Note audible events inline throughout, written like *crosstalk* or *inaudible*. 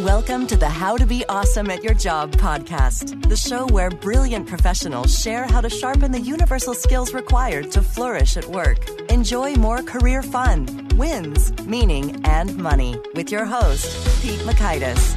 Welcome to the How to Be Awesome at Your Job podcast, the show where brilliant professionals share how to sharpen the universal skills required to flourish at work. Enjoy more career fun, wins, meaning, and money with your host, Pete Mockaitis.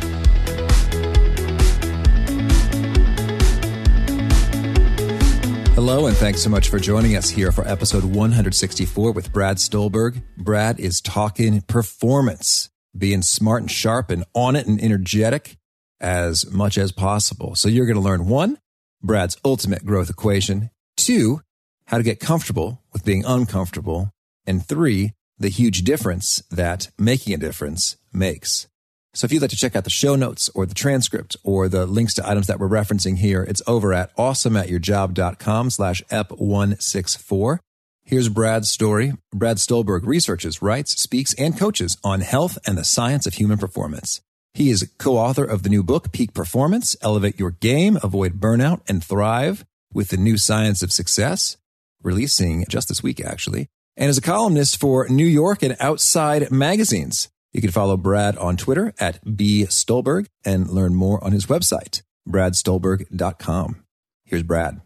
Hello, and thanks so much for joining us here for episode 164 with Brad Stulberg. Brad is talking performance being smart and sharp and on it and energetic as much as possible. So you're going to learn one, Brad's ultimate growth equation, two, how to get comfortable with being uncomfortable, and three, the huge difference that making a difference makes. So if you'd like to check out the show notes or the transcript or the links to items that we're referencing here, it's over at awesomeatyourjob.com slash ep164. Here's Brad's story. Brad Stulberg researches, writes, speaks, and coaches on health and the science of human performance. He is co-author of the new book, Peak Performance, Elevate Your Game, Avoid Burnout, and Thrive with the New Science of Success, releasing just this week, actually, and is a columnist for New York and Outside magazines. You can follow Brad on Twitter at B Stulberg and learn more on his website, bradstulberg.com. Here's Brad.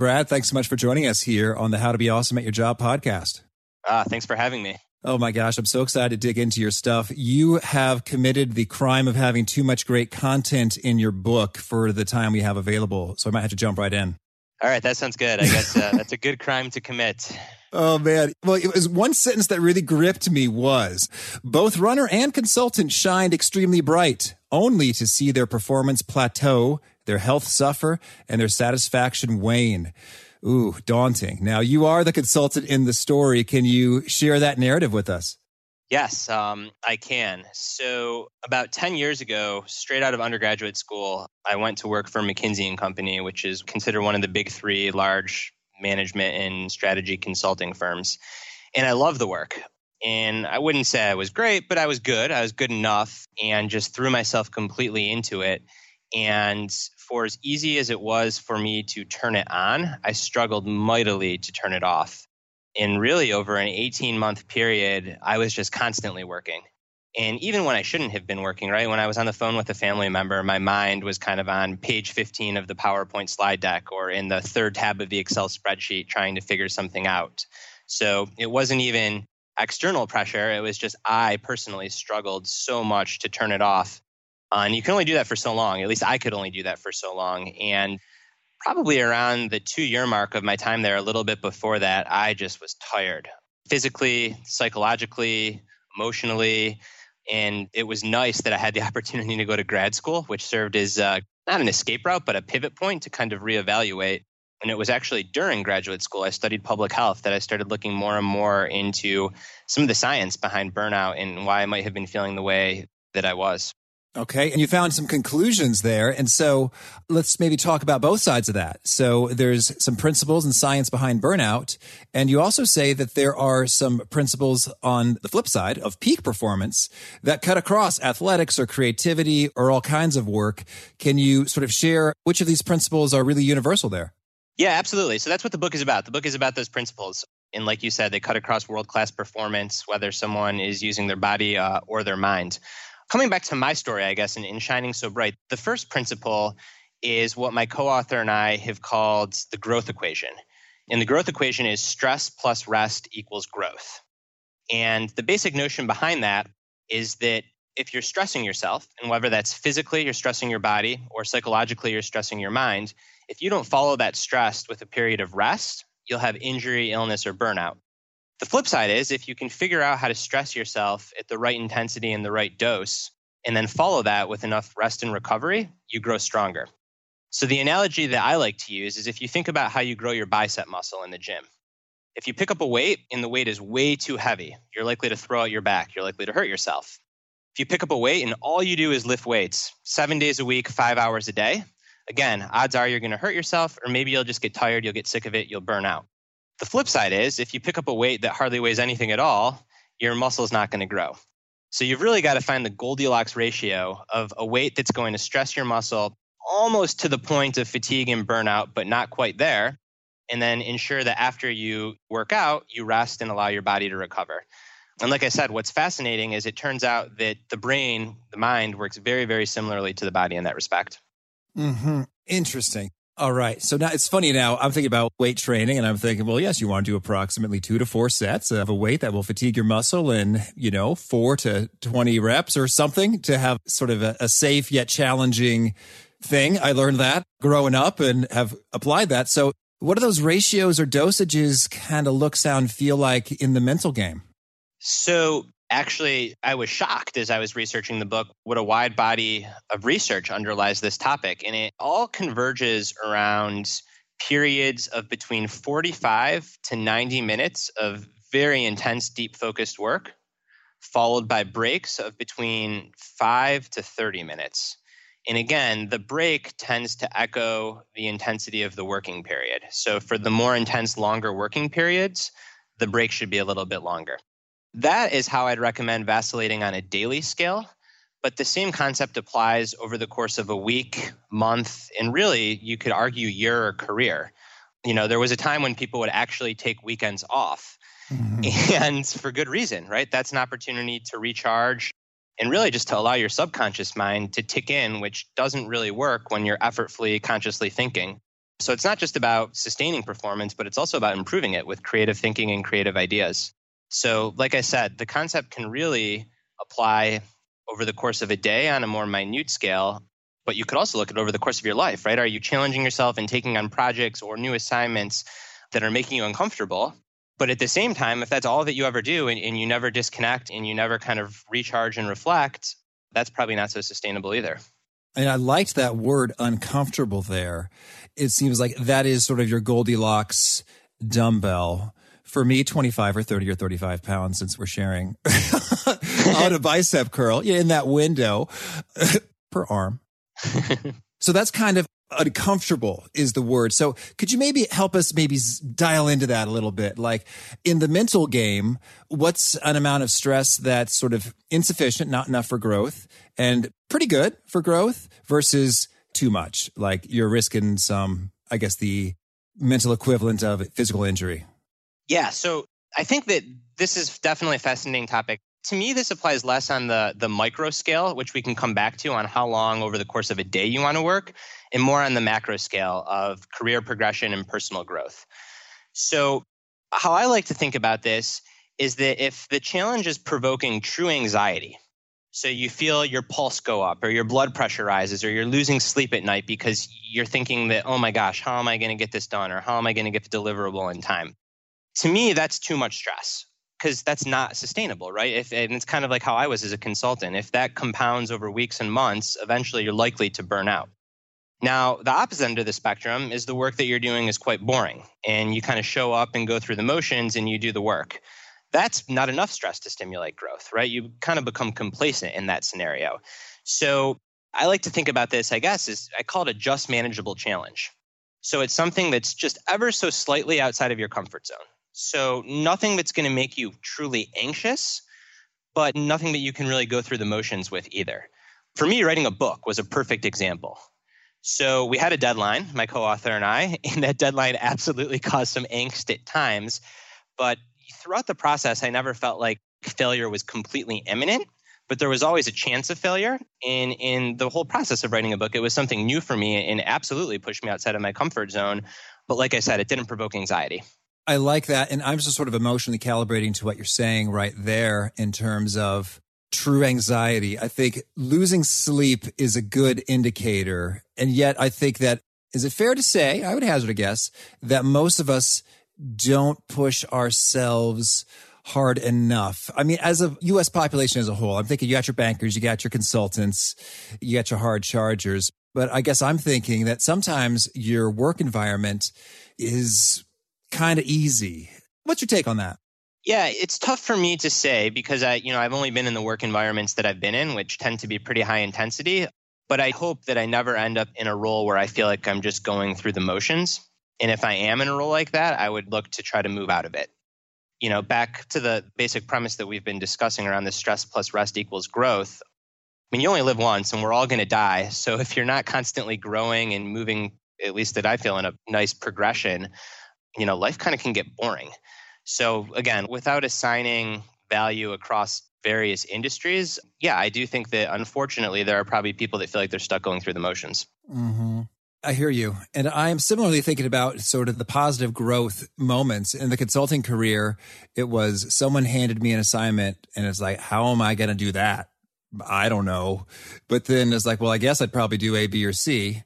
Brad, thanks so much for joining us here on the How to Be Awesome at Your Job podcast. Ah, thanks for having me. Oh my gosh, I'm so excited to dig into your stuff. You have committed the crime of having too much great content in your book for the time we have available. So I might have to jump right in. All right, that sounds good. I guess uh, *laughs* that's a good crime to commit. Oh man. Well, it was one sentence that really gripped me was both runner and consultant shined extremely bright, only to see their performance plateau their health suffer, and their satisfaction wane. Ooh, daunting. Now, you are the consultant in the story. Can you share that narrative with us? Yes, um, I can. So, about 10 years ago, straight out of undergraduate school, I went to work for McKinsey and Company, which is considered one of the big three large management and strategy consulting firms. And I love the work. And I wouldn't say I was great, but I was good. I was good enough and just threw myself completely into it. And for as easy as it was for me to turn it on, I struggled mightily to turn it off. And really, over an 18 month period, I was just constantly working. And even when I shouldn't have been working, right? When I was on the phone with a family member, my mind was kind of on page 15 of the PowerPoint slide deck or in the third tab of the Excel spreadsheet trying to figure something out. So it wasn't even external pressure. It was just I personally struggled so much to turn it off uh, and you can only do that for so long. At least I could only do that for so long. And probably around the two year mark of my time there, a little bit before that, I just was tired physically, psychologically, emotionally. And it was nice that I had the *laughs* opportunity to go to grad school, which served as uh, not an escape route, but a pivot point to kind of reevaluate. And it was actually during graduate school, I studied public health, that I started looking more and more into some of the science behind burnout and why I might have been feeling the way that I was. Okay. And you found some conclusions there. And so let's maybe talk about both sides of that. So there's some principles and science behind burnout. And you also say that there are some principles on the flip side of peak performance that cut across athletics or creativity or all kinds of work. Can you sort of share which of these principles are really universal there? Yeah, absolutely. So that's what the book is about. The book is about those principles. And like you said, they cut across world class performance, whether someone is using their body uh, or their mind coming back to my story, I guess, in, in Shining So Bright, the first principle is what my co author and I have called the growth equation. And the growth equation is stress plus rest equals growth. And the basic notion behind that is that if you're stressing yourself, and whether that's physically you're stressing your body or psychologically you're stressing your mind, if you don't follow that stress with a period of rest, you'll have injury, illness, or burnout. The flip side is if you can figure out how to stress yourself at the right intensity and the right dose, and then follow that with enough rest and recovery, you grow stronger. So, the analogy that I like to use is if you think about how you grow your bicep muscle in the gym. If you pick up a weight and the weight is way too heavy, you're likely to throw out your back, you're likely to hurt yourself. If you pick up a weight and all you do is lift weights seven days a week, five hours a day, again, odds are you're going to hurt yourself, or maybe you'll just get tired, you'll get sick of it, you'll burn out. The flip side is if you pick up a weight that hardly weighs anything at all, your muscle is not going to grow. So you've really got to find the Goldilocks ratio of a weight that's going to stress your muscle almost to the point of fatigue and burnout, but not quite there. And then ensure that after you work out, you rest and allow your body to recover. And like I said, what's fascinating is it turns out that the brain, the mind, works very, very similarly to the body in that respect. Mm-hmm. Interesting. All right. So now it's funny now. I'm thinking about weight training and I'm thinking, well, yes, you want to do approximately two to four sets of a weight that will fatigue your muscle and, you know, four to 20 reps or something to have sort of a, a safe yet challenging thing. I learned that growing up and have applied that. So what do those ratios or dosages kind of look, sound, feel like in the mental game? So actually, I was shocked as I was researching the book what a wide body of research underlies this topic. And it all converges around periods of between 45 to 90 minutes of very intense, deep focused work, followed by breaks of between 5 to 30 minutes. And again, the break tends to echo the intensity of the working period. So for the more intense, longer working periods, the break should be a little bit longer. That is how I'd recommend vacillating on a daily scale. But the same concept applies over the course of a week, month, and really, you could argue your career. You know, there was a time when people would actually take weekends off, mm-hmm. *laughs* and for good reason, right? That's an opportunity to recharge and really just to allow your subconscious mind to tick in, which doesn't really work when you're effortfully, consciously thinking. So it's not just about sustaining performance, but it's also about improving it with creative thinking and creative ideas. So, like I said, the concept can really apply over the course of a day on a more minute scale, but you could also look at over the course of your life, right? Are you challenging yourself and taking on projects or new assignments that are making you uncomfortable? But at the same time, if that's all that you ever do and, and you never disconnect and you never kind of recharge and reflect, that's probably not so sustainable either. And I liked that word uncomfortable there. It seems like that is sort of your Goldilocks dumbbell for me, 25 or 30 or 35 pounds since we're sharing *laughs* on a bicep curl in that window *laughs* per arm. *laughs* so that's kind of uncomfortable is the word. So could you maybe help us maybe dial into that a little bit? Like in the mental game, what's an amount of stress that's sort of insufficient, not enough for growth and pretty good for growth versus too much? Like you're risking some, I guess the mental equivalent of physical injury. Yeah, so I think that this is definitely a fascinating topic. To me, this applies less on the the micro scale, which we can come back to on how long over the course of a day you want to work, and more on the macro scale of career progression and personal growth. So, how I like to think about this is that if the challenge is provoking true anxiety, so you feel your pulse go up or your blood pressure rises or you're losing sleep at night because you're thinking that, oh my gosh, how am I going to get this done or how am I going to get the deliverable in time? To me, that's too much stress because that's not sustainable, right? If, and it's kind of like how I was as a consultant. If that compounds over weeks and months, eventually you're likely to burn out. Now, the opposite end of the spectrum is the work that you're doing is quite boring and you kind of show up and go through the motions and you do the work. That's not enough stress to stimulate growth, right? You kind of become complacent in that scenario. So I like to think about this, I guess, is I call it a just manageable challenge. So it's something that's just ever so slightly outside of your comfort zone. So, nothing that's going to make you truly anxious, but nothing that you can really go through the motions with either. For me, writing a book was a perfect example. So, we had a deadline, my co author and I, *laughs* and that deadline absolutely caused some angst at times. But throughout the process, I never felt like failure was completely imminent, but there was always a chance of failure. And in the whole process of writing a book, it was something new for me and absolutely pushed me outside of my comfort zone. But like I said, it didn't provoke anxiety. I like that. And I'm just sort of emotionally calibrating to what you're saying right there in terms of true anxiety. I think losing sleep is a good indicator. And yet I think that, is it fair to say, I would hazard a guess, that most of us don't push ourselves hard enough. I mean, as a U.S. population as a whole, I'm thinking you got your bankers, you got your consultants, you got your hard chargers. But I guess I'm thinking that sometimes your work environment is kind of easy. What's your take on that? Yeah, it's tough for me to say because I, you know, I've only been in the work environments that I've been in, which tend to be pretty high intensity. But I hope that I never end up in a role where I feel like I'm just going through the motions. And if I am in a role like that, I would look to try to move out of it. You know, back to the basic premise that we've been discussing around the stress plus rest equals growth. I mean, you only live once and we're all going to die. So if you're not constantly growing and moving, at least that I feel in a nice progression, you know, life kind of can get boring. So again, without assigning value across various industries, yeah, I do think that unfortunately there are probably people that feel like they're stuck going through the motions. Mm-hmm. I hear you. And I am similarly thinking about sort of the positive growth moments in the consulting career. It was someone handed me an assignment and it's like, how am I going to do that? I don't know. But then it's like, well, I guess I'd probably do A, B, or C,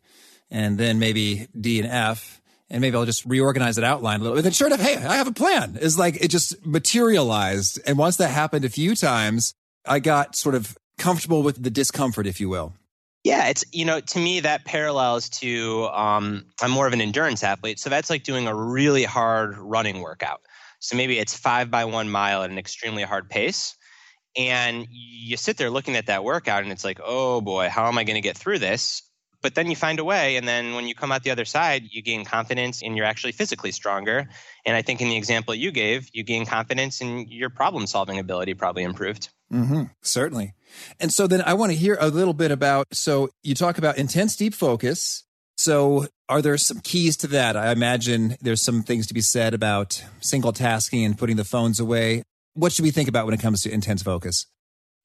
and then maybe D and F and maybe I'll just reorganize that outline a little. And then sure enough, hey, I have a plan. It's like it just materialized. And once that happened a few times, I got sort of comfortable with the discomfort, if you will. Yeah, it's you know to me that parallels to um, I'm more of an endurance athlete, so that's like doing a really hard running workout. So maybe it's five by one mile at an extremely hard pace, and you sit there looking at that workout, and it's like, oh boy, how am I going to get through this? But then you find a way and then when you come out the other side you gain confidence and you're actually physically stronger. And i think in the example you gave you gain confidence and your problem solving ability probably improved. Mm-hmm. certainly. And so then i want to hear a little bit about so you talk about intense deep focus. So are there some keys to that? I imagine there's some things to be said about single tasking and putting the phones away. What should we think about when it comes to intense focus?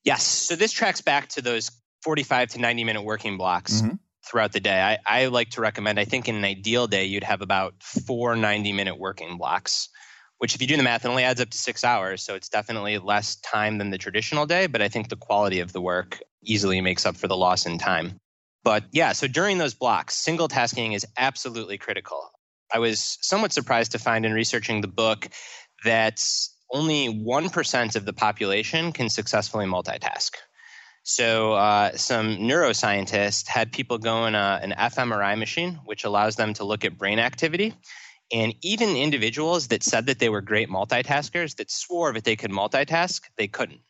Yes. So this tracks back to those 45 to 90 minute working blocks. Mm-hmm throughout the day. I, I like to recommend, I think in an ideal day, you'd have about four 90 minute working blocks, which if you do the math, it only adds up to six hours. So it's definitely less time than the traditional day, but I think the quality of the work easily makes up for the loss in time. But yeah, so during those blocks, single tasking is absolutely critical. I was somewhat surprised to find in researching the book that only 1% of the population can successfully multitask. So, uh, some neuroscientists had people go in a, an fMRI machine, which allows them to look at brain activity. And even individuals that said that they were great multitaskers, that swore that they could multitask, they couldn't.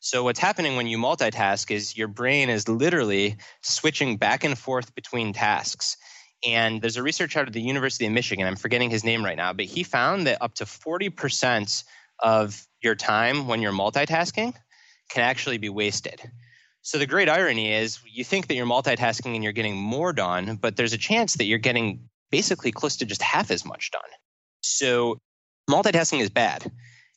So, what's happening when you multitask is your brain is literally switching back and forth between tasks. And there's a researcher out of the University of Michigan, I'm forgetting his name right now, but he found that up to 40% of your time when you're multitasking can actually be wasted. So the great irony is you think that you're multitasking and you're getting more done, but there's a chance that you're getting basically close to just half as much done. So multitasking is bad.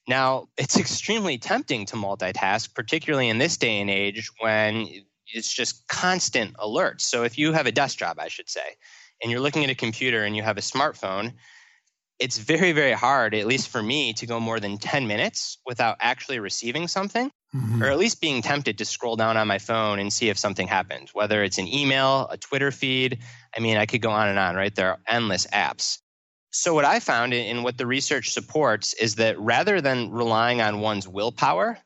Now, it's *laughs* extremely tempting to multitask, particularly in this day and age when it's just constant alerts. So if you have a desk job, I should say, and you're looking at a computer and you have a smartphone, it's very, very hard, at least for me, to go more than 10 minutes without actually receiving something mm-hmm. or at least being tempted to scroll down on my phone and see if something happened, whether it's an email, a Twitter feed. I mean, I could go on and on, right? There are endless apps. So, what I found and what the research supports is that rather than relying on one's willpower,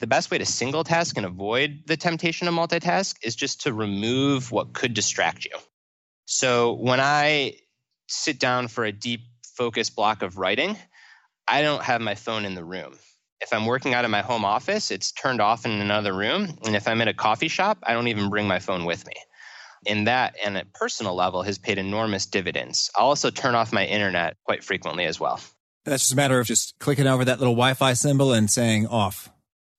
the best way to single task and avoid the temptation to multitask is just to remove what could distract you. So, when I sit down for a deep focus block of writing, I don't have my phone in the room. If I'm working out of my home office, it's turned off in another room. And if I'm at a coffee shop, I don't even bring my phone with me. And that, and at personal level, has paid enormous dividends. I'll also turn off my internet quite frequently as well. That's just a matter of just clicking over that little Wi Fi symbol and saying off.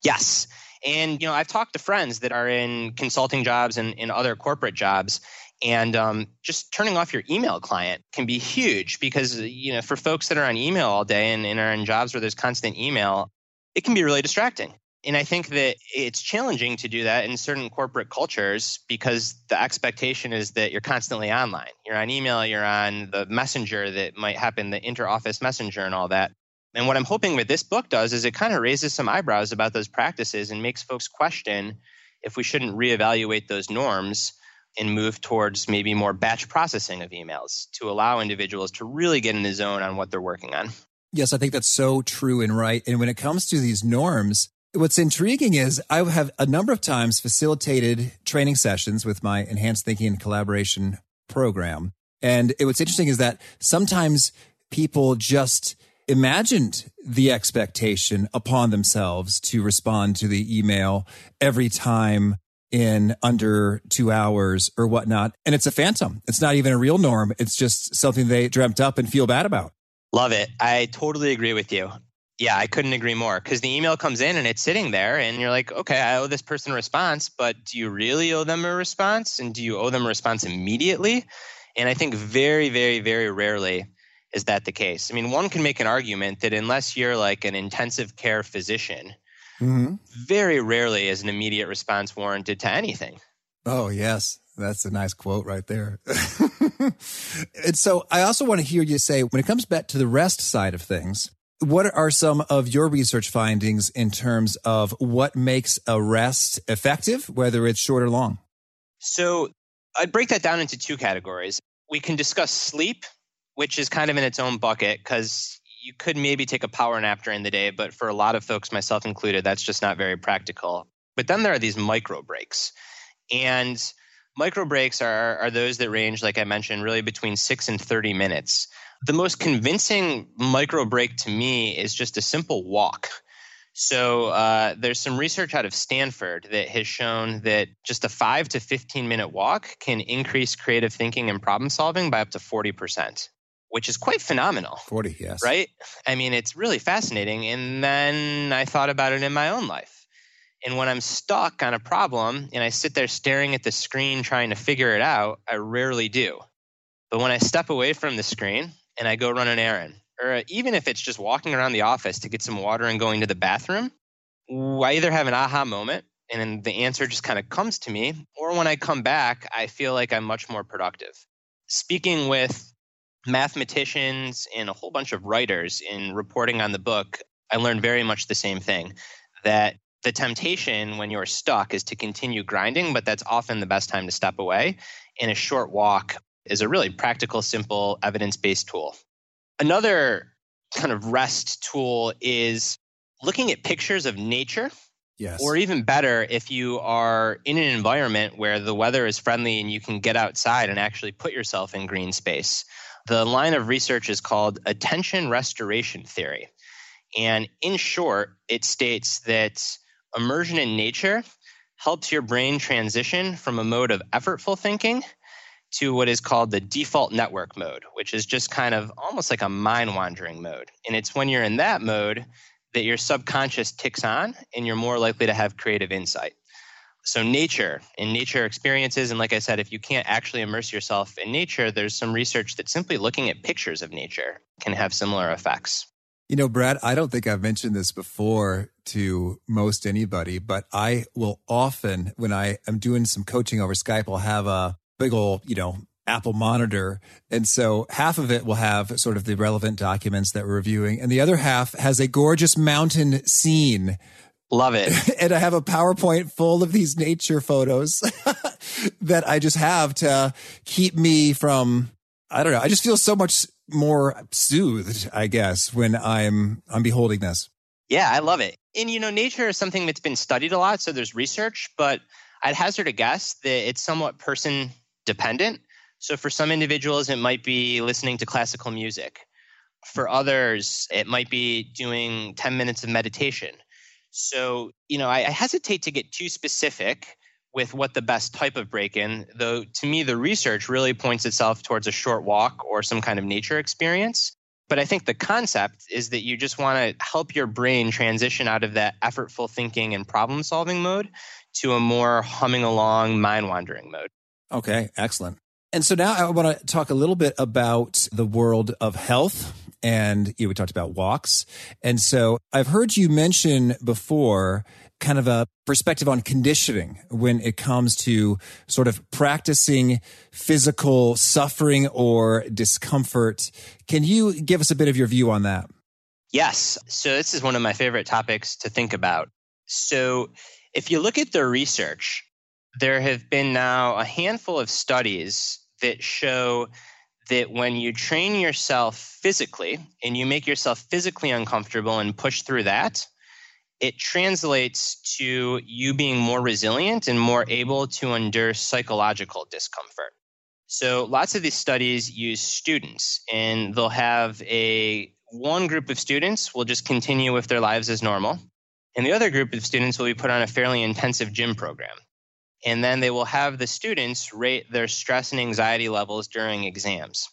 Yes. And, you know, I've talked to friends that are in consulting jobs and in other corporate jobs, and um, just turning off your email client can be huge because you know for folks that are on email all day and, and, are in jobs where there's constant email it can be really distracting. And I think that it's challenging to do that in certain corporate cultures because the expectation is that you're constantly online. You're on email, you're on the messenger that might happen, the inter-office messenger and all that. And what I'm hoping what this book does is it kind of raises some eyebrows about those practices and makes folks question if we shouldn't reevaluate those norms and move towards maybe more batch processing of emails to allow individuals to really get in the zone on what they're working on. Yes, I think that's so true and right. And when it comes to these norms, what's intriguing is I have a number of times facilitated training sessions with my enhanced thinking and collaboration program. And it, what's interesting is that sometimes people just imagined the expectation upon themselves to respond to the email every time in under two hours or whatnot. And it's a phantom. It's not even a real norm. It's just something they dreamt up and feel bad about. Love it. I totally agree with you. Yeah, I couldn't agree more because the email comes in and it's sitting there, and you're like, okay, I owe this person a response, but do you really owe them a response? And do you owe them a response immediately? And I think very, very, very rarely is that the case. I mean, one can make an argument that unless you're like an intensive care physician mm-hmm. very rarely is an immediate response warranted to anything. Oh, yes. That's a nice quote right there. *laughs* and so I also want to hear you say when it comes back to the rest side of things, what are some of your research findings in terms of what makes a rest effective, whether it's short or long? So I'd break that down into two categories. We can discuss sleep, which is kind of in its own bucket because you could maybe take a power nap during the day, but for a lot of folks, myself included, that's just not very practical. But then there are these micro breaks. And micro breaks are, are those that range, like I mentioned, really between six and 30 minutes. The most convincing micro break to me is just a simple walk. So uh, there's some research out of Stanford that has shown that just a five to 15 minute walk can increase creative thinking and problem solving by up to 40%, which is quite phenomenal. 40, yes. Right? I mean, it's really fascinating. And then I thought about it in my own life. And when I'm stuck on a problem and I sit there staring at the screen trying to figure it out, I rarely do. But when I step away from the screen and I go run an errand, or even if it's just walking around the office to get some water and going to the bathroom, I either have an aha moment and then the answer just kind of comes to me, or when I come back, I feel like I'm much more productive. Speaking with mathematicians and a whole bunch of writers in reporting on the book, I learned very much the same thing that the temptation when you're stuck is to continue grinding, but that's often the best time to step away. And a short walk is a really practical, simple, evidence based tool. Another kind of rest tool is looking at pictures of nature. Yes. Or even better, if you are in an environment where the weather is friendly and you can get outside and actually put yourself in green space. The line of research is called attention restoration theory. And in short, it states that immersion in nature helps your brain transition from a mode of effortful thinking to what is called the default network mode, which is just kind of almost like a mind wandering mode. And it's when you're in that mode that your subconscious ticks on and you're more likely to have creative insight. So, nature and nature experiences, and like I said, if you can't actually immerse yourself in nature, there's some research that simply looking at pictures of nature can have similar effects. You know, Brad, I don't think I've mentioned this before to most anybody, but I will often, when I am doing some coaching over Skype, I'll have a big old, you know, Apple monitor. And so half of it will have sort of the relevant documents that we're reviewing, and the other half has a gorgeous mountain scene. Love it. *laughs* and I have a PowerPoint full of these nature photos *laughs* that I just have to keep me from, I don't know, I just feel so much more soothed, I guess, when I'm I'm beholding this. Yeah, I love it. And you know, nature is something that's been studied a lot, so there's research, but I'd hazard a guess that it's somewhat person dependent. So for some individuals, it might be listening to classical music. For others, it might be doing 10 minutes of meditation. So, you know, I, I hesitate to get too specific with what the best type of break in, though to me, the research really points itself towards a short walk or some kind of nature experience. But I think the concept is that you just want to help your brain transition out of that effortful thinking and problem solving mode to a more humming along, mind wandering mode. Okay, excellent. And so now I want to talk a little bit about the world of health. And you know, we talked about walks. And so I've heard you mention before kind of a perspective on conditioning when it comes to sort of practicing physical suffering or discomfort. Can you give us a bit of your view on that? Yes. So, this is one of my favorite topics to think about. So, if you look at the research, there have been now a handful of studies that show that when you train yourself physically and you make yourself physically uncomfortable and push through that, it translates to you being more resilient and more able to endure psychological discomfort. So lots of these studies use students and they'll have a one group of students will just continue with their lives as normal and the other group of students will be put on a fairly intensive gym program. And then they will have the students rate their stress and anxiety levels during exams.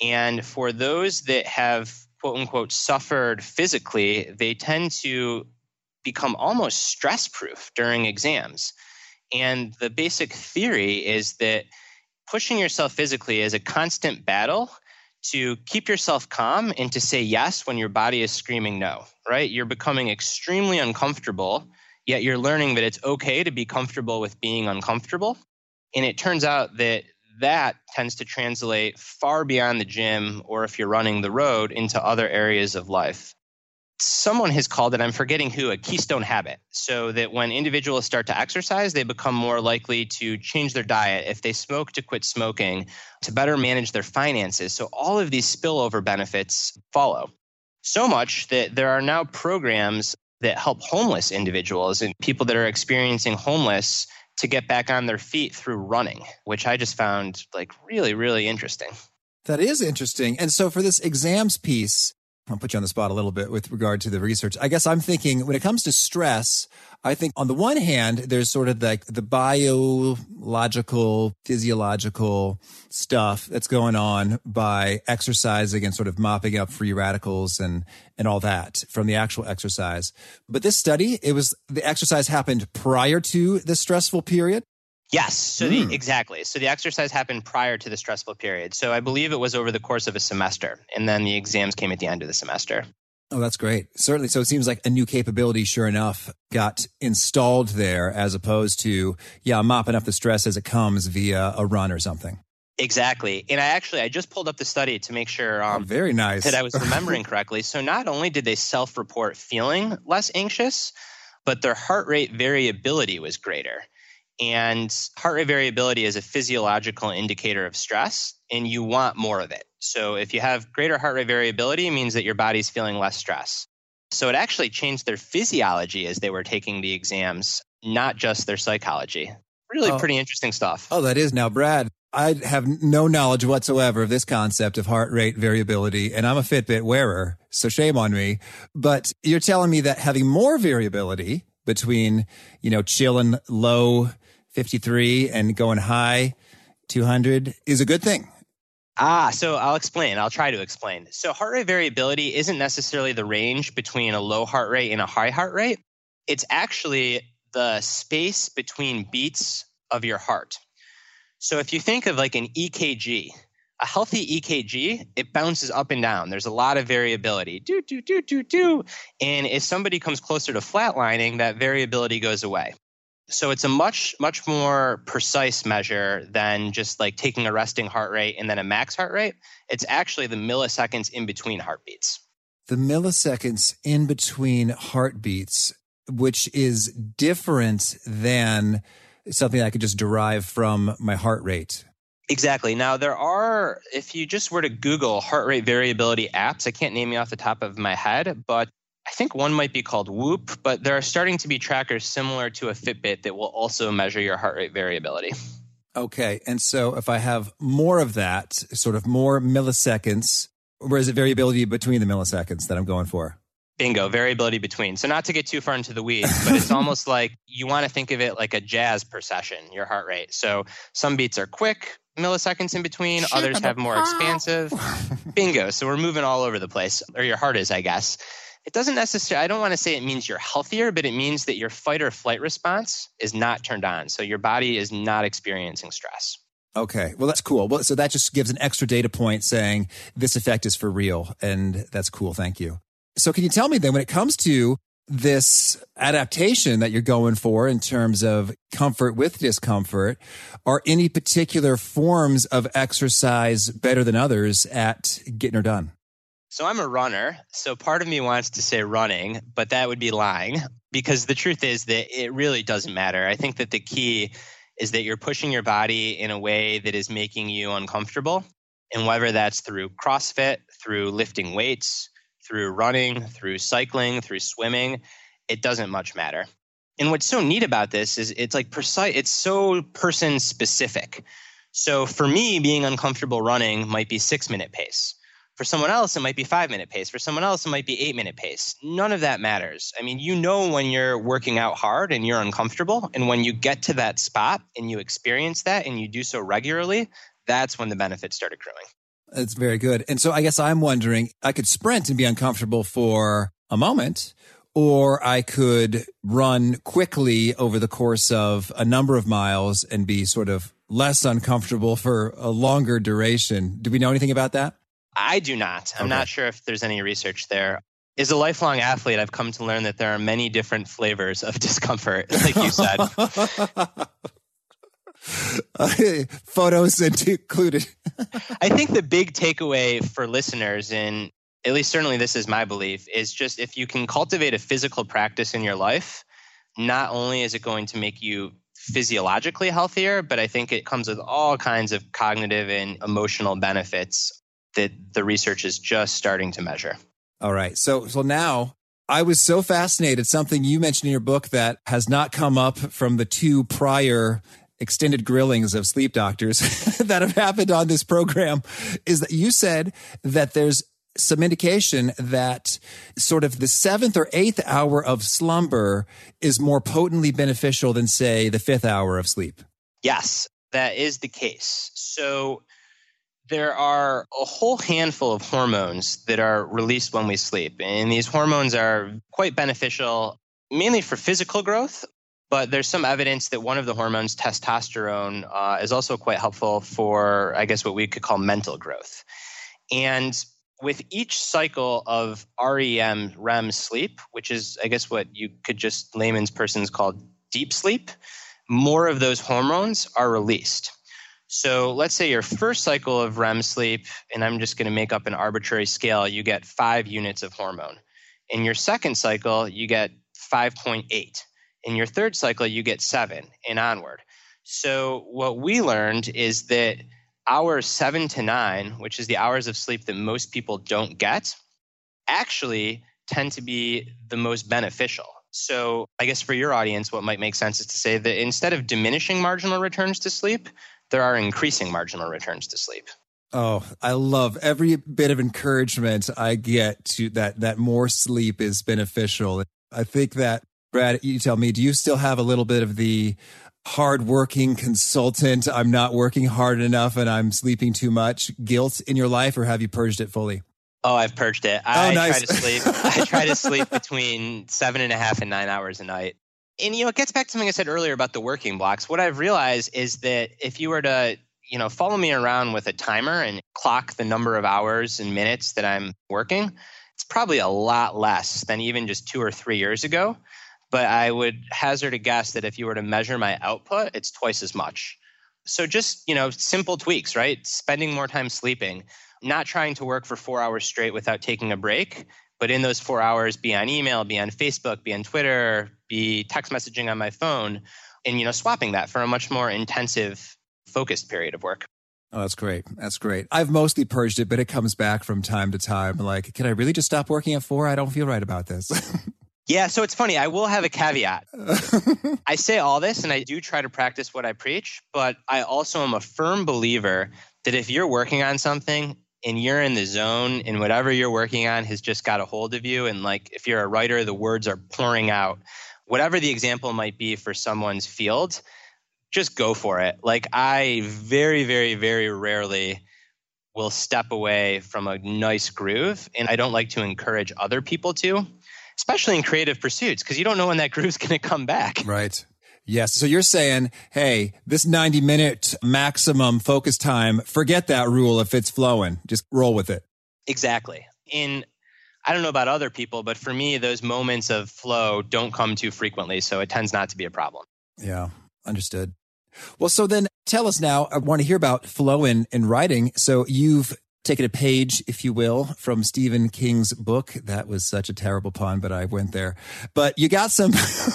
And for those that have quote unquote suffered physically, they tend to become almost stress proof during exams. And the basic theory is that pushing yourself physically is a constant battle to keep yourself calm and to say yes when your body is screaming no, right? You're becoming extremely uncomfortable, yet you're learning that it's okay to be comfortable with being uncomfortable. And it turns out that that tends to translate far beyond the gym or if you're running the road into other areas of life someone has called it, I'm forgetting who, a keystone habit. So that when individuals start to exercise, they become more likely to change their diet. If they smoke, to quit smoking, to better manage their finances. So all of these spillover benefits follow. So much that there are now programs that help homeless individuals and people that are experiencing homeless to get back on their feet through running, which I just found like really, really interesting. That is interesting. And so for this exams piece, I'll put you on the spot a little bit with regard to the research. I guess I'm thinking when it comes to stress, I think on the one hand, there's sort of like the biological, physiological stuff that's going on by exercising and sort of mopping up free radicals and, and all that from the actual exercise. But this study, it was the exercise happened prior to the stressful period. Yes, so mm. the, exactly. So the exercise happened prior to the stressful period. So I believe it was over the course of a semester, and then the exams came at the end of the semester. Oh, that's great. Certainly. So it seems like a new capability, sure enough, got installed there as opposed to, yeah, mopping up the stress as it comes via a run or something. Exactly. And I actually, I just pulled up the study to make sure um, oh, very nice. that I was *laughs* remembering correctly. So not only did they self report feeling less anxious, but their heart rate variability was greater. And heart rate variability is a physiological indicator of stress, and you want more of it. So if you have greater heart rate variability, it means that your body's feeling less stress. So it actually changed their physiology as they were taking the exams, not just their psychology. Really oh. pretty interesting stuff. Oh, that is. Now, Brad, I have no knowledge whatsoever of this concept of heart rate variability, and I'm a Fitbit wearer, so shame on me. But you're telling me that having more variability between, you know, chilling low 53 and going high 200 is a good thing. Ah, so I'll explain. I'll try to explain. So, heart rate variability isn't necessarily the range between a low heart rate and a high heart rate. It's actually the space between beats of your heart. So, if you think of like an EKG, a healthy EKG, it bounces up and down. There's a lot of variability. Do, do, do, do, do. And if somebody comes closer to flatlining, that variability goes away. So it's a much, much more precise measure than just like taking a resting heart rate and then a max heart rate. It's actually the milliseconds in between heartbeats. The milliseconds in between heartbeats, which is different than something I could just derive from my heart rate. Exactly. Now, there are, if you just were to Google heart rate variability apps, I can't name you off the top of my head, but I think one might be called Whoop, but there are starting to be trackers similar to a Fitbit that will also measure your heart rate variability. Okay. And so if I have more of that, sort of more milliseconds, or is it variability between the milliseconds that I'm going for? Bingo, variability between. So not to get too far into the weeds, but it's *laughs* almost like you want to think of it like a jazz procession, your heart rate. So some beats are quick, milliseconds in between, others have more expansive. *laughs* Bingo. So we're moving all over the place, or your heart is, I guess it doesn't necessarily, I don't want to say it means you're healthier, but it means that your fight or flight response is not turned on. So your body is not experiencing stress. Okay. Well, that's cool. Well, so that just gives an extra data point saying this effect is for real. And that's cool. Thank you. So can you tell me then when it comes to this adaptation that you're going for in terms of comfort with discomfort, are any particular forms of exercise better than others at getting her done? So I'm a runner. So part of me wants to say running, but that would be lying because the truth is that it really doesn't matter. I think that the key is that you're pushing your body in a way that is making you uncomfortable. And whether that's through CrossFit, through lifting weights, through running, through cycling, through swimming, it doesn't much matter. And what's so neat about this is it's like precise, it's so person specific. So for me, being uncomfortable running might be six minute pace for someone else, it might be five minute pace. For someone else, it might be eight minute pace. None of that matters. I mean, you know when you're working out hard and you're uncomfortable. And when you get to that spot and you experience that and you do so regularly, that's when the benefits start accruing. That's very good. And so I guess I'm wondering I could sprint and be uncomfortable for a moment, or I could run quickly over the course of a number of miles and be sort of less uncomfortable for a longer duration. Do we know anything about that? I do not. I'm okay. not sure if there's any research there. As a lifelong athlete, I've come to learn that there are many different flavors of *laughs* discomfort, like you said. *laughs* photos included. I think the big takeaway for listeners, and at least certainly this is my belief, is just if you can cultivate a physical practice in your life, not only is it going to make you physiologically healthier, but I think it comes with all kinds of cognitive and emotional benefits that the research is just starting to measure. All right. So so now I was so fascinated something you mentioned in your book that has not come up from the two prior extended grillings of sleep doctors *laughs* that have happened on this program is that you said that there's some indication that sort of the seventh or eighth hour of slumber is more potently beneficial than, say, the fifth hour of sleep. Yes, that is the case. So there are a whole handful of hormones that are released when we sleep. And these hormones are quite beneficial mainly for physical growth, but there's some evidence that one of the hormones, testosterone, uh, is also quite helpful for, I guess, what we could call mental growth. And with each cycle of REM, REM sleep, which is, I guess, what you could just layman's persons call deep sleep, more of those hormones are released. So let's say your first cycle of REM sleep, and I'm just going to make up an arbitrary scale, you get five units of hormone. In your second cycle, you get 5.8. In your third cycle, you get seven and onward. So, what we learned is that hours seven to nine, which is the hours of sleep that most people don't get, actually tend to be the most beneficial. So, I guess for your audience, what might make sense is to say that instead of diminishing marginal returns to sleep, there are increasing marginal returns to sleep. Oh, I love every bit of encouragement I get to that that more sleep is beneficial. I think that Brad, you tell me, do you still have a little bit of the hardworking consultant, I'm not working hard enough and I'm sleeping too much guilt in your life, or have you purged it fully? Oh, I've purged it. Oh, I nice. try to sleep. I try to sleep between seven and a half and nine hours a night. And you know, it gets back to something I said earlier about the working blocks. What I've realized is that if you were to, you know, follow me around with a timer and clock the number of hours and minutes that I'm working, it's probably a lot less than even just two or three years ago but I would hazard a guess that if you were to measure my output, it's twice as much. So just, you know, simple tweaks, right? Spending more time sleeping, not trying to work for 4 hours straight without taking a break, but in those 4 hours be on email, be on Facebook, be on Twitter, be text messaging on my phone and you know, swapping that for a much more intensive focused period of work. Oh, that's great. That's great. I've mostly purged it, but it comes back from time to time. Like, can I really just stop working at four? I don't feel right about this. *laughs* Yeah, so it's funny. I will have a caveat. *laughs* I say all this and I do try to practice what I preach, but I also am a firm believer that if you're working on something and you're in the zone and whatever you're working on has just got a hold of you, and like if you're a writer, the words are pouring out, whatever the example might be for someone's field, just go for it. Like I very, very, very rarely will step away from a nice groove, and I don't like to encourage other people to especially in creative pursuits, because you don't know when that *laughs* groove's going to come back. Right. Yes. So you're saying, hey, this 90 minute maximum focus time, forget that rule if it's flowing. Just roll with it. Exactly. In I don't know about other people, but for me, those moments of flow don't come too frequently. So it tends not to be a problem. Yeah. Understood. Well, so then tell us now, I want to hear about flow in, in writing. So you've taken a page, if you will, from Stephen King's book. That was such a terrible pun, but I went there. But you got some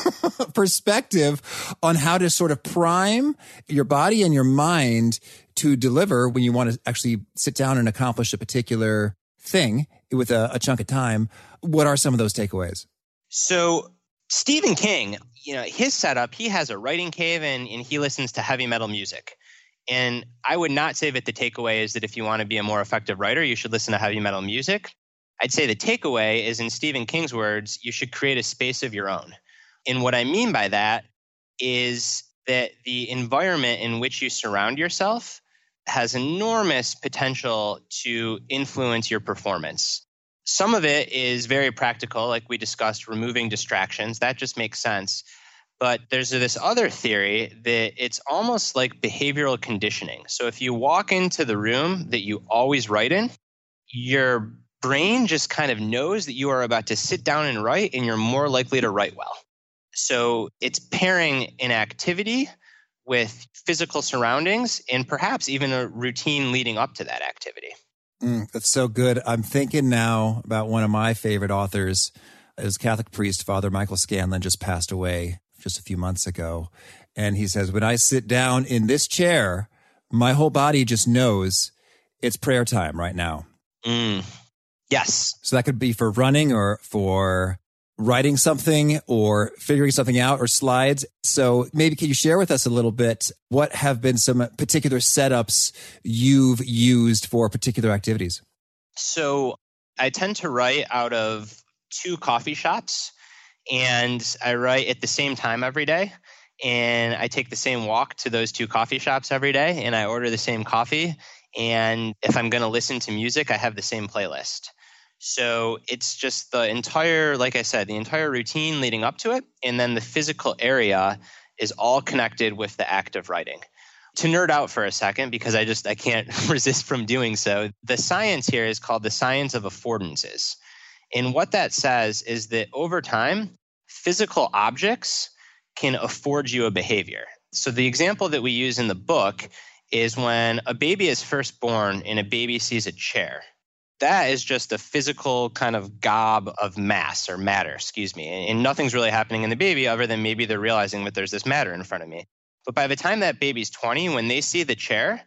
*laughs* perspective on how to sort of prime your body and your mind to deliver when you want to actually sit down and accomplish a particular thing with a, a chunk of time. What are some of those takeaways? So Stephen King, you know, his setup, he has a writing cave and, and he listens to heavy metal music. And I would not say that the takeaway is that if you want to be a more effective writer, you should listen to heavy metal music. I'd say the takeaway is in Stephen King's words, you should create a space of your own. And what I mean by that is that the environment in which you surround yourself has enormous potential to influence your performance. Some of it is very practical, like we discussed, removing distractions. That just makes sense. But there's this other theory that it's almost like behavioral conditioning. So if you walk into the room that you always write in, your brain just kind of knows that you are about to sit down and write and you're more likely to write well. So it's pairing an activity with physical surroundings and perhaps even a routine leading up to that activity. Mm, that's so good. I'm thinking now about one of my favorite authors. His Catholic priest, Father Michael Scanlon, just passed away just a few months ago. And he says, When I sit down in this chair, my whole body just knows it's prayer time right now. Mm. Yes. So that could be for running or for writing something or figuring something out or slides. So maybe can you share with us a little bit what have been some particular setups you've used for particular activities? So I tend to write out of two coffee shops and I write at the same time every day. And I take the same walk to those two coffee shops every day and I order the same coffee. And if I'm going to listen to music, I have the same playlist. So it's just the entire, like I said, the entire routine leading up to it. And then the physical area is all connected with the act of writing. To nerd out for a second, because I just I can't *laughs* resist from doing so, the science here is called the science of affordances. And what that says is that over time, physical objects can afford you a behavior. So the example that we use in the book is when a baby is first born and a baby sees a chair that is just a physical kind of gob of mass or matter, excuse me. And nothing's really happening in the baby other than maybe they're realizing that there's this matter in front of me. But by the time that baby's 20, when they see the chair,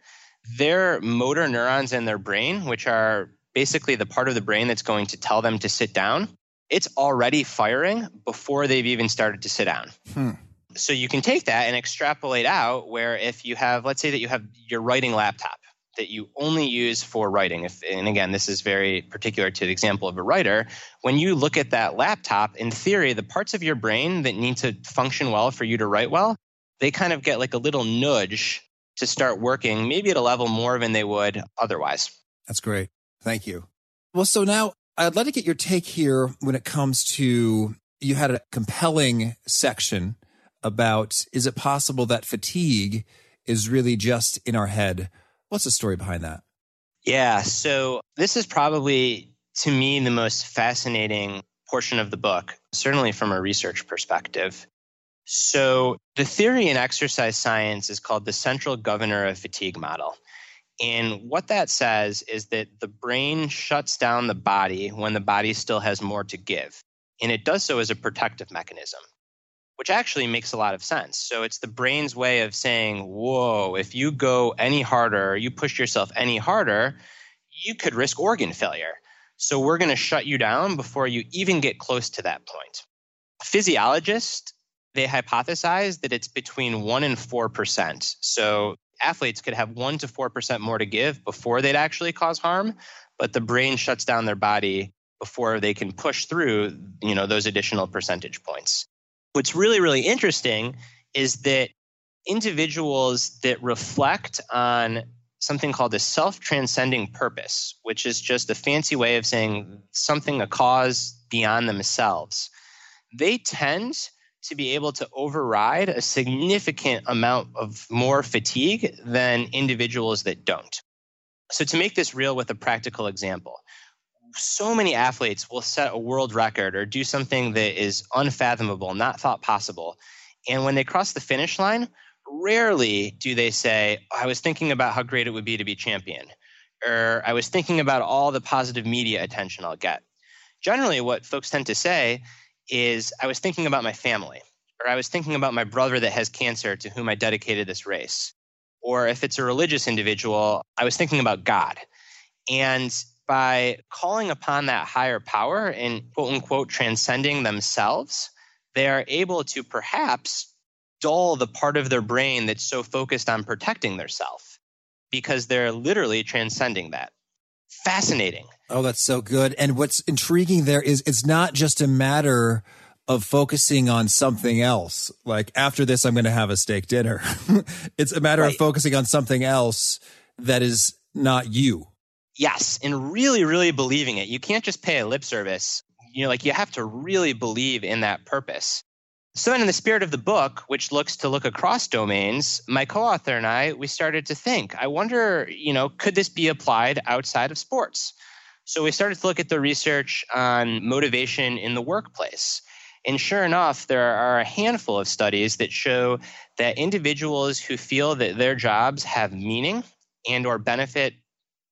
their motor neurons in their brain, which are basically the part of the brain that's going to tell them to sit down, it's already firing before they've even started to sit down. Hmm. So you can take that and extrapolate out where if you have, let's say that you have your writing laptop that you only use for writing. If, and again, this is very particular to the example of a writer. When you look at that laptop, in theory, the parts of your brain that need to function well for you to write well, they kind of get like a little nudge to start working, maybe at a level more than they would otherwise. That's great. Thank you. Well, so now I'd like to get your take here when it comes to you had a compelling section about is it possible that fatigue is really just in our head What's the story behind that? Yeah, so this is probably to me the most fascinating portion of the book, certainly from a research perspective. So, the theory in exercise science is called the central governor of fatigue model. And what that says is that the brain shuts down the body when the body still has more to give. And it does so as a protective mechanism which actually makes a lot of sense. So it's the brain's way of saying, whoa, if you go any harder, you push yourself any harder, you could risk organ failure. So we're going to shut you down before you even get close to that point. Physiologists, they hypothesize that it's between 1 and 4%. So athletes could have 1 to 4% more to give before they'd actually cause harm, but the brain shuts down their body before they can push through, you know, those additional percentage points. What's really, really interesting is that individuals that reflect on something called a self transcending purpose, which is just a fancy way of saying something, a cause beyond themselves, they tend to be able to override a significant amount of more fatigue than individuals that don't. So, to make this real with a practical example, so many athletes will set a world record or do something that is unfathomable, not thought possible. And when they cross the finish line, rarely do they say, oh, I was thinking about how great it would be to be champion, or I was thinking about all the positive media attention I'll get. Generally, what folks tend to say is, I was thinking about my family, or I was thinking about my brother that has cancer to whom I dedicated this race. Or if it's a religious individual, I was thinking about God. And by calling upon that higher power and quote unquote transcending themselves, they are able to perhaps dull the part of their brain that's so focused on protecting their self because they're literally transcending that. Fascinating. Oh, that's so good. And what's intriguing there is it's not just a matter of focusing on something else. Like after this, I'm going to have a steak dinner. *laughs* it's a matter right. of focusing on something else that is not you. Yes, and really, really believing it. You can't just pay a lip service. You know, like you have to really believe in that purpose. So then in the spirit of the book, which looks to look across domains, my co-author and I, we started to think, I wonder, you know, could this be applied outside of sports? So we started to look at the research on motivation in the workplace. And sure enough, there are a handful of studies that show that individuals who feel that their jobs have meaning and or benefit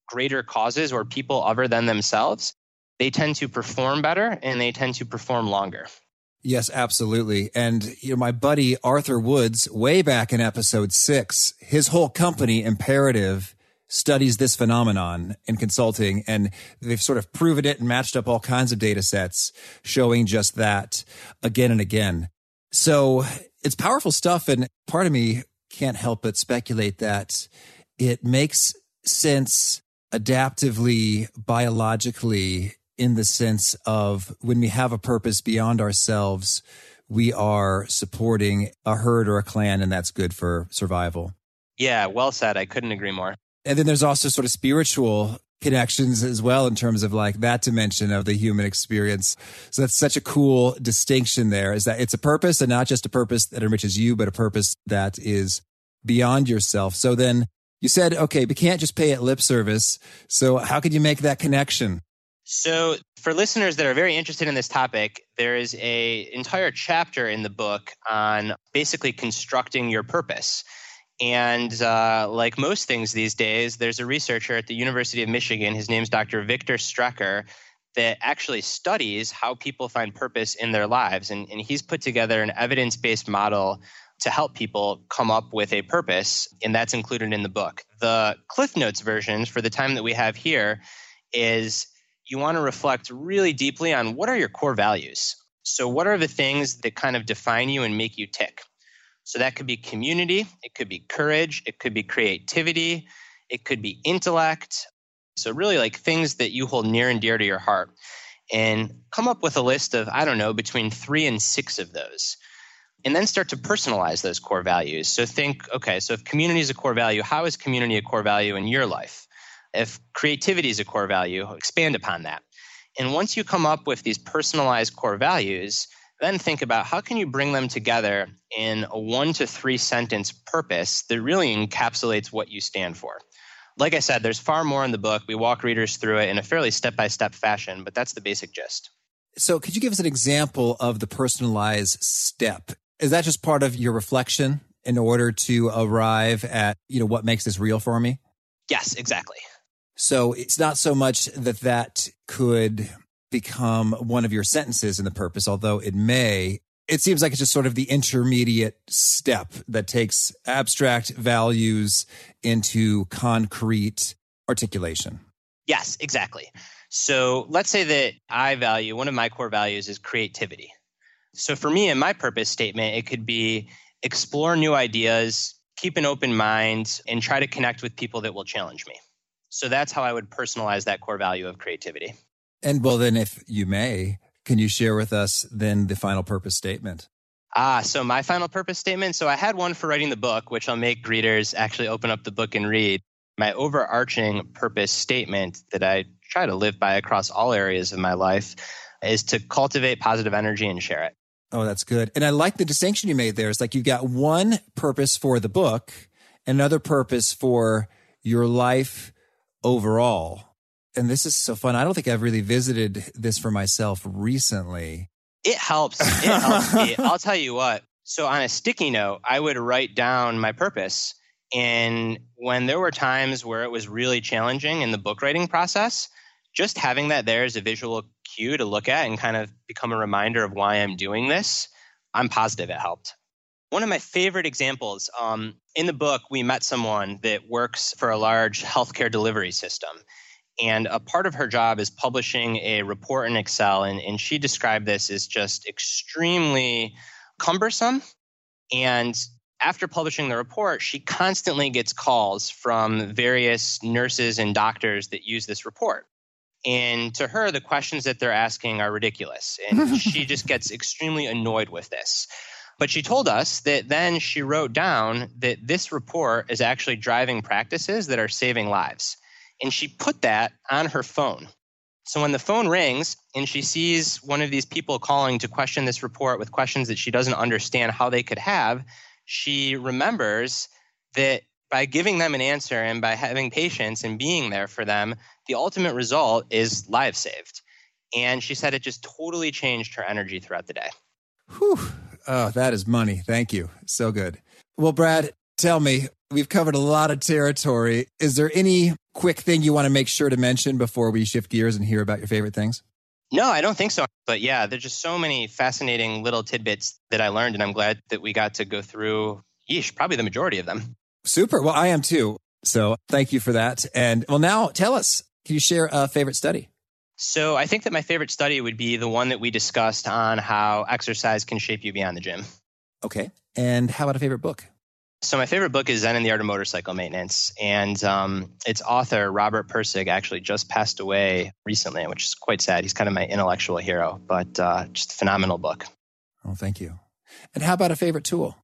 greater causes or people other than themselves, they tend to perform better and they tend to perform longer. Yes, absolutely. And you know, my buddy Arthur Woods, way back in episode six, his whole company, Imperative, studies this phenomenon in consulting and they've sort of proven it and matched up all kinds of data sets showing just that again and again. So it's powerful stuff. And part of me can't help but speculate that it makes sense adaptively, biologically, in the sense of when we have a purpose beyond ourselves, we are supporting a herd or a clan, and that's good for survival. Yeah, well said. I couldn't agree more. And then there's also sort of spiritual connections as well in terms of like that dimension of the human experience. So that's such a cool distinction there is that it's a purpose and not just a purpose that enriches you, but a purpose that is beyond yourself. So then you said, okay, we can't just pay it lip service. So how could you make that connection? So for listeners that are very interested in this topic, there is a entire chapter in the book on basically constructing your purpose. And uh, like most things these days, there's a researcher at the University of Michigan. His name's Dr. Victor Strecher that actually studies how people find purpose in their lives. And, and he's put together an evidence based model to help people come up with a purpose, and that's included in the book. The Cliff Notes version for the time that we have here is you want to reflect really deeply on what are your core values. So, what are the things that kind of define you and make you tick? So, that could be community, it could be courage, it could be creativity, it could be intellect. So, really, like things that you hold near and dear to your heart. And come up with a list of, I don't know, between three and six of those and then start to personalize those core values. So think, okay, so if community is a core value, how is community a core value in your life? If creativity is a core value, expand upon that. And once you come up with these personalized core values, then think about how can you bring them together in a one to three sentence purpose that really encapsulates what you stand for. Like I said, there's far more in the book. We walk readers through it in a fairly step by step fashion, but that's the basic gist. So, could you give us an example of the personalized step is that just part of your reflection in order to arrive at, you know, what makes this real for me? Yes, exactly. So it's not so much that that could become one of your sentences in the purpose, although it may. It seems like it's just sort of the intermediate step that takes abstract values into concrete articulation. Yes, exactly. So let's say that I value one of my core values is creativity. So for me, in my purpose statement, it could be explore new ideas, keep an open mind, and try to connect with people that will challenge me. So that's how I would personalize that core value of creativity. And well, then, if you may, can you share with us then the final purpose statement? Ah, so my final purpose statement. So I had one for writing the book, which I'll make readers actually open up the book and read. My overarching purpose statement that I try to live by across all areas of my life is to cultivate positive energy and share it. Oh, that's good. And I like the distinction you made there. It's like you've got one purpose for the book, another purpose for your life overall. And this is so fun. I don't think I've really visited this for myself recently. It helps. It helps me. *laughs* I'll tell you what. So on a sticky note, I would write down my purpose. And when there were times where it was really challenging in the book writing process, just having that there as a visual cue to look at and kind of become a reminder of why I'm doing this, I'm positive it helped. One of my favorite examples um, in the book, we met someone that works for a large healthcare delivery system. And a part of her job is publishing a report in Excel. And, and she described this as just extremely cumbersome. And after publishing the report, she constantly gets calls from various nurses and doctors that use this report. And to her, the questions that they're asking are ridiculous. And *laughs* she just gets extremely annoyed with this. But she told us that then she wrote down that this report is actually driving practices that are saving lives. And she put that on her phone. So when the phone rings and she sees one of these people calling to question this report with questions that she doesn't understand how they could have, she remembers that by giving them an answer and by having patience and being there for them, the ultimate result is lives saved. And she said it just totally changed her energy throughout the day. Whew. Oh, that is money. Thank you. So good. Well, Brad, tell me, we've covered a lot of territory. Is there any quick thing you want to make sure to mention before we shift gears and hear about your favorite things? No, I don't think so. But yeah, there's just so many fascinating little tidbits that I learned, and I'm glad that we got to go through, yeesh, probably the majority of them. Super. Well, I am too. So thank you for that. And well, now tell us, can you share a favorite study? So I think that my favorite study would be the one that we discussed on how exercise can shape you beyond the gym. Okay. And how about a favorite book? So my favorite book is Zen and the Art of Motorcycle Maintenance, and um, its author Robert Pirsig actually just passed away recently, which is quite sad. He's kind of my intellectual hero, but uh, just a phenomenal book. Oh, thank you. And how about a favorite tool?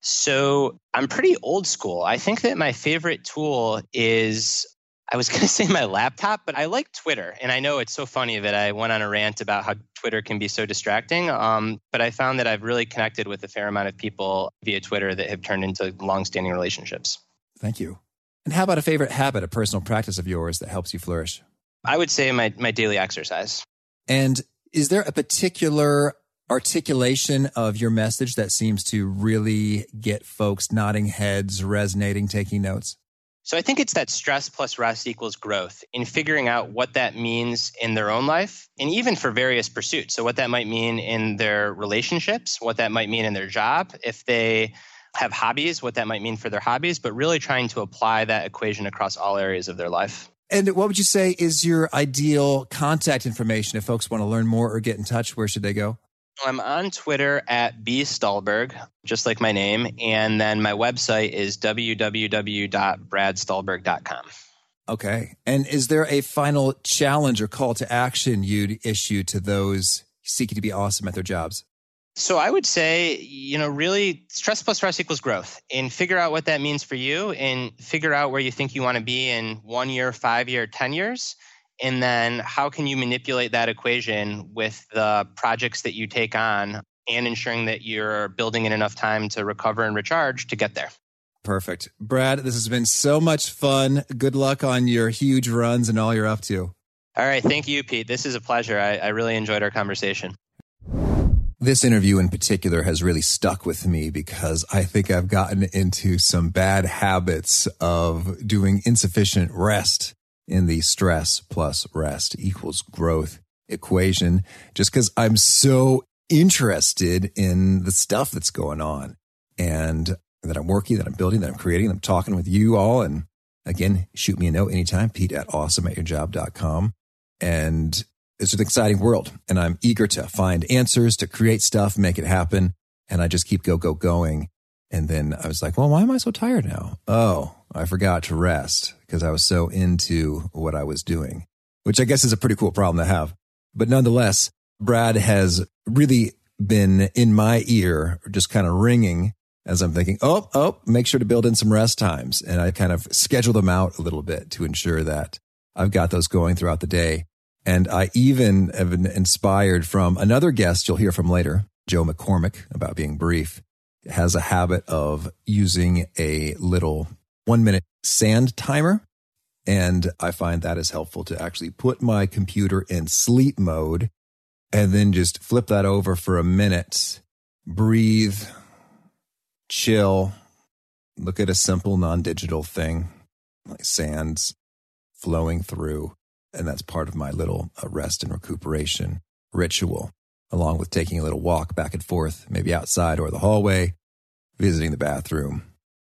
So I'm pretty old school. I think that my favorite tool is I was *laughs* going to say my laptop, but I like Twitter. And I know it's so funny that I went on a rant about how Twitter can be so distracting. Um, but I found that I've really connected with a fair amount of people via Twitter that have turned into long-standing relationships. Thank you. And how about a favorite habit, a personal practice of yours that helps you flourish? I would say my, my daily exercise. And is there a particular articulation of your message that seems to really get folks nodding heads, resonating, taking notes? So I think it's that stress plus rest equals growth in figuring out what that means in their own life and even for various pursuits. So what that might mean in their relationships, what that might mean in their job, if they have hobbies, what that might mean for their hobbies, but really trying to apply that equation across all areas of their life. And what would you say is your ideal contact information if folks want to learn more or get in touch? Where should they go? I'm on Twitter at B Stulberg, just like my name. And then my website is www.bradstulberg.com. Okay. And is there a final challenge or call to action you'd issue to those seeking to be awesome at their jobs? So I would say, you know, really stress plus rest equals growth and figure out what that means for you and figure out where you think you want to be in one year, five year, 10 years and then how can you manipulate that equation with the projects that you take on and ensuring that you're building in enough time to recover and recharge to get there? Perfect. Brad, this has been so much fun. Good luck on your huge runs and all you're up to. All right. Thank you, Pete. This is a pleasure. I, I really enjoyed our conversation. This interview in particular has really stuck with me because I think I've gotten into some bad habits of doing insufficient rest in the stress plus rest equals growth equation just because I'm so interested in the stuff that's going on and that I'm working, that I'm building, that I'm creating, that I'm talking with you all. And again, shoot me a note anytime, Pete at awesomeatyourjob.com. And it's an exciting world and I'm eager to find answers, to create stuff, make it happen. And I just keep go, go, going. And then I was like, well, why am I so tired now? Oh, I forgot to rest because I was so into what I was doing, which I guess is a pretty cool problem to have. But nonetheless, Brad has really been in my ear, just kind of ringing as I'm thinking, oh, oh, make sure to build in some rest times. And I kind of schedule them out a little bit to ensure that I've got those going throughout the day. And I even have been inspired from another guest you'll hear from later, Joe McCormack, about being brief, has a habit of using a little one minute sand timer. And I find that is helpful to actually put my computer in sleep mode and then just flip that over for a minute, breathe, chill, look at a simple non digital thing like sands flowing through. And that's part of my little uh, rest and recuperation ritual, along with taking a little walk back and forth, maybe outside or the hallway, visiting the bathroom,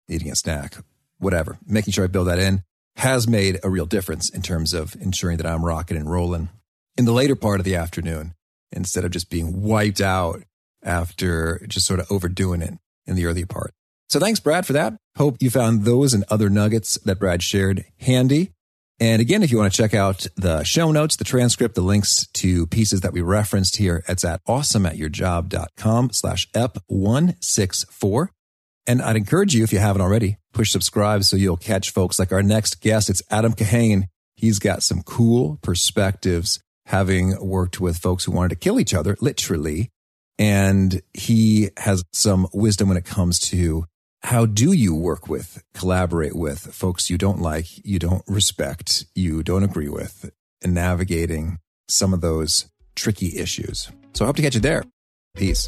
eating a snack, whatever, making sure I build that in has made a real difference in terms of ensuring that I'm rocking and rolling in the later part of the afternoon instead of just being wiped out after just sort of overdoing it in the early part. So thanks, Brad, for that. Hope you found those and other nuggets that Brad shared handy. And again, if you want to check out the show notes, the transcript, the links to pieces that we referenced here, it's at awesomeatyourjob.com slash ep164. And I'd encourage you, if you haven't already, push subscribe so you'll catch folks like our next guest. It's Adam Kahane. He's got some cool perspectives having worked with folks who wanted to kill each other, literally. And he has some wisdom when it comes to how do you work with, collaborate with folks you don't like, you don't respect, you don't agree with, and navigating some of those tricky issues? So I hope to catch you there. Peace.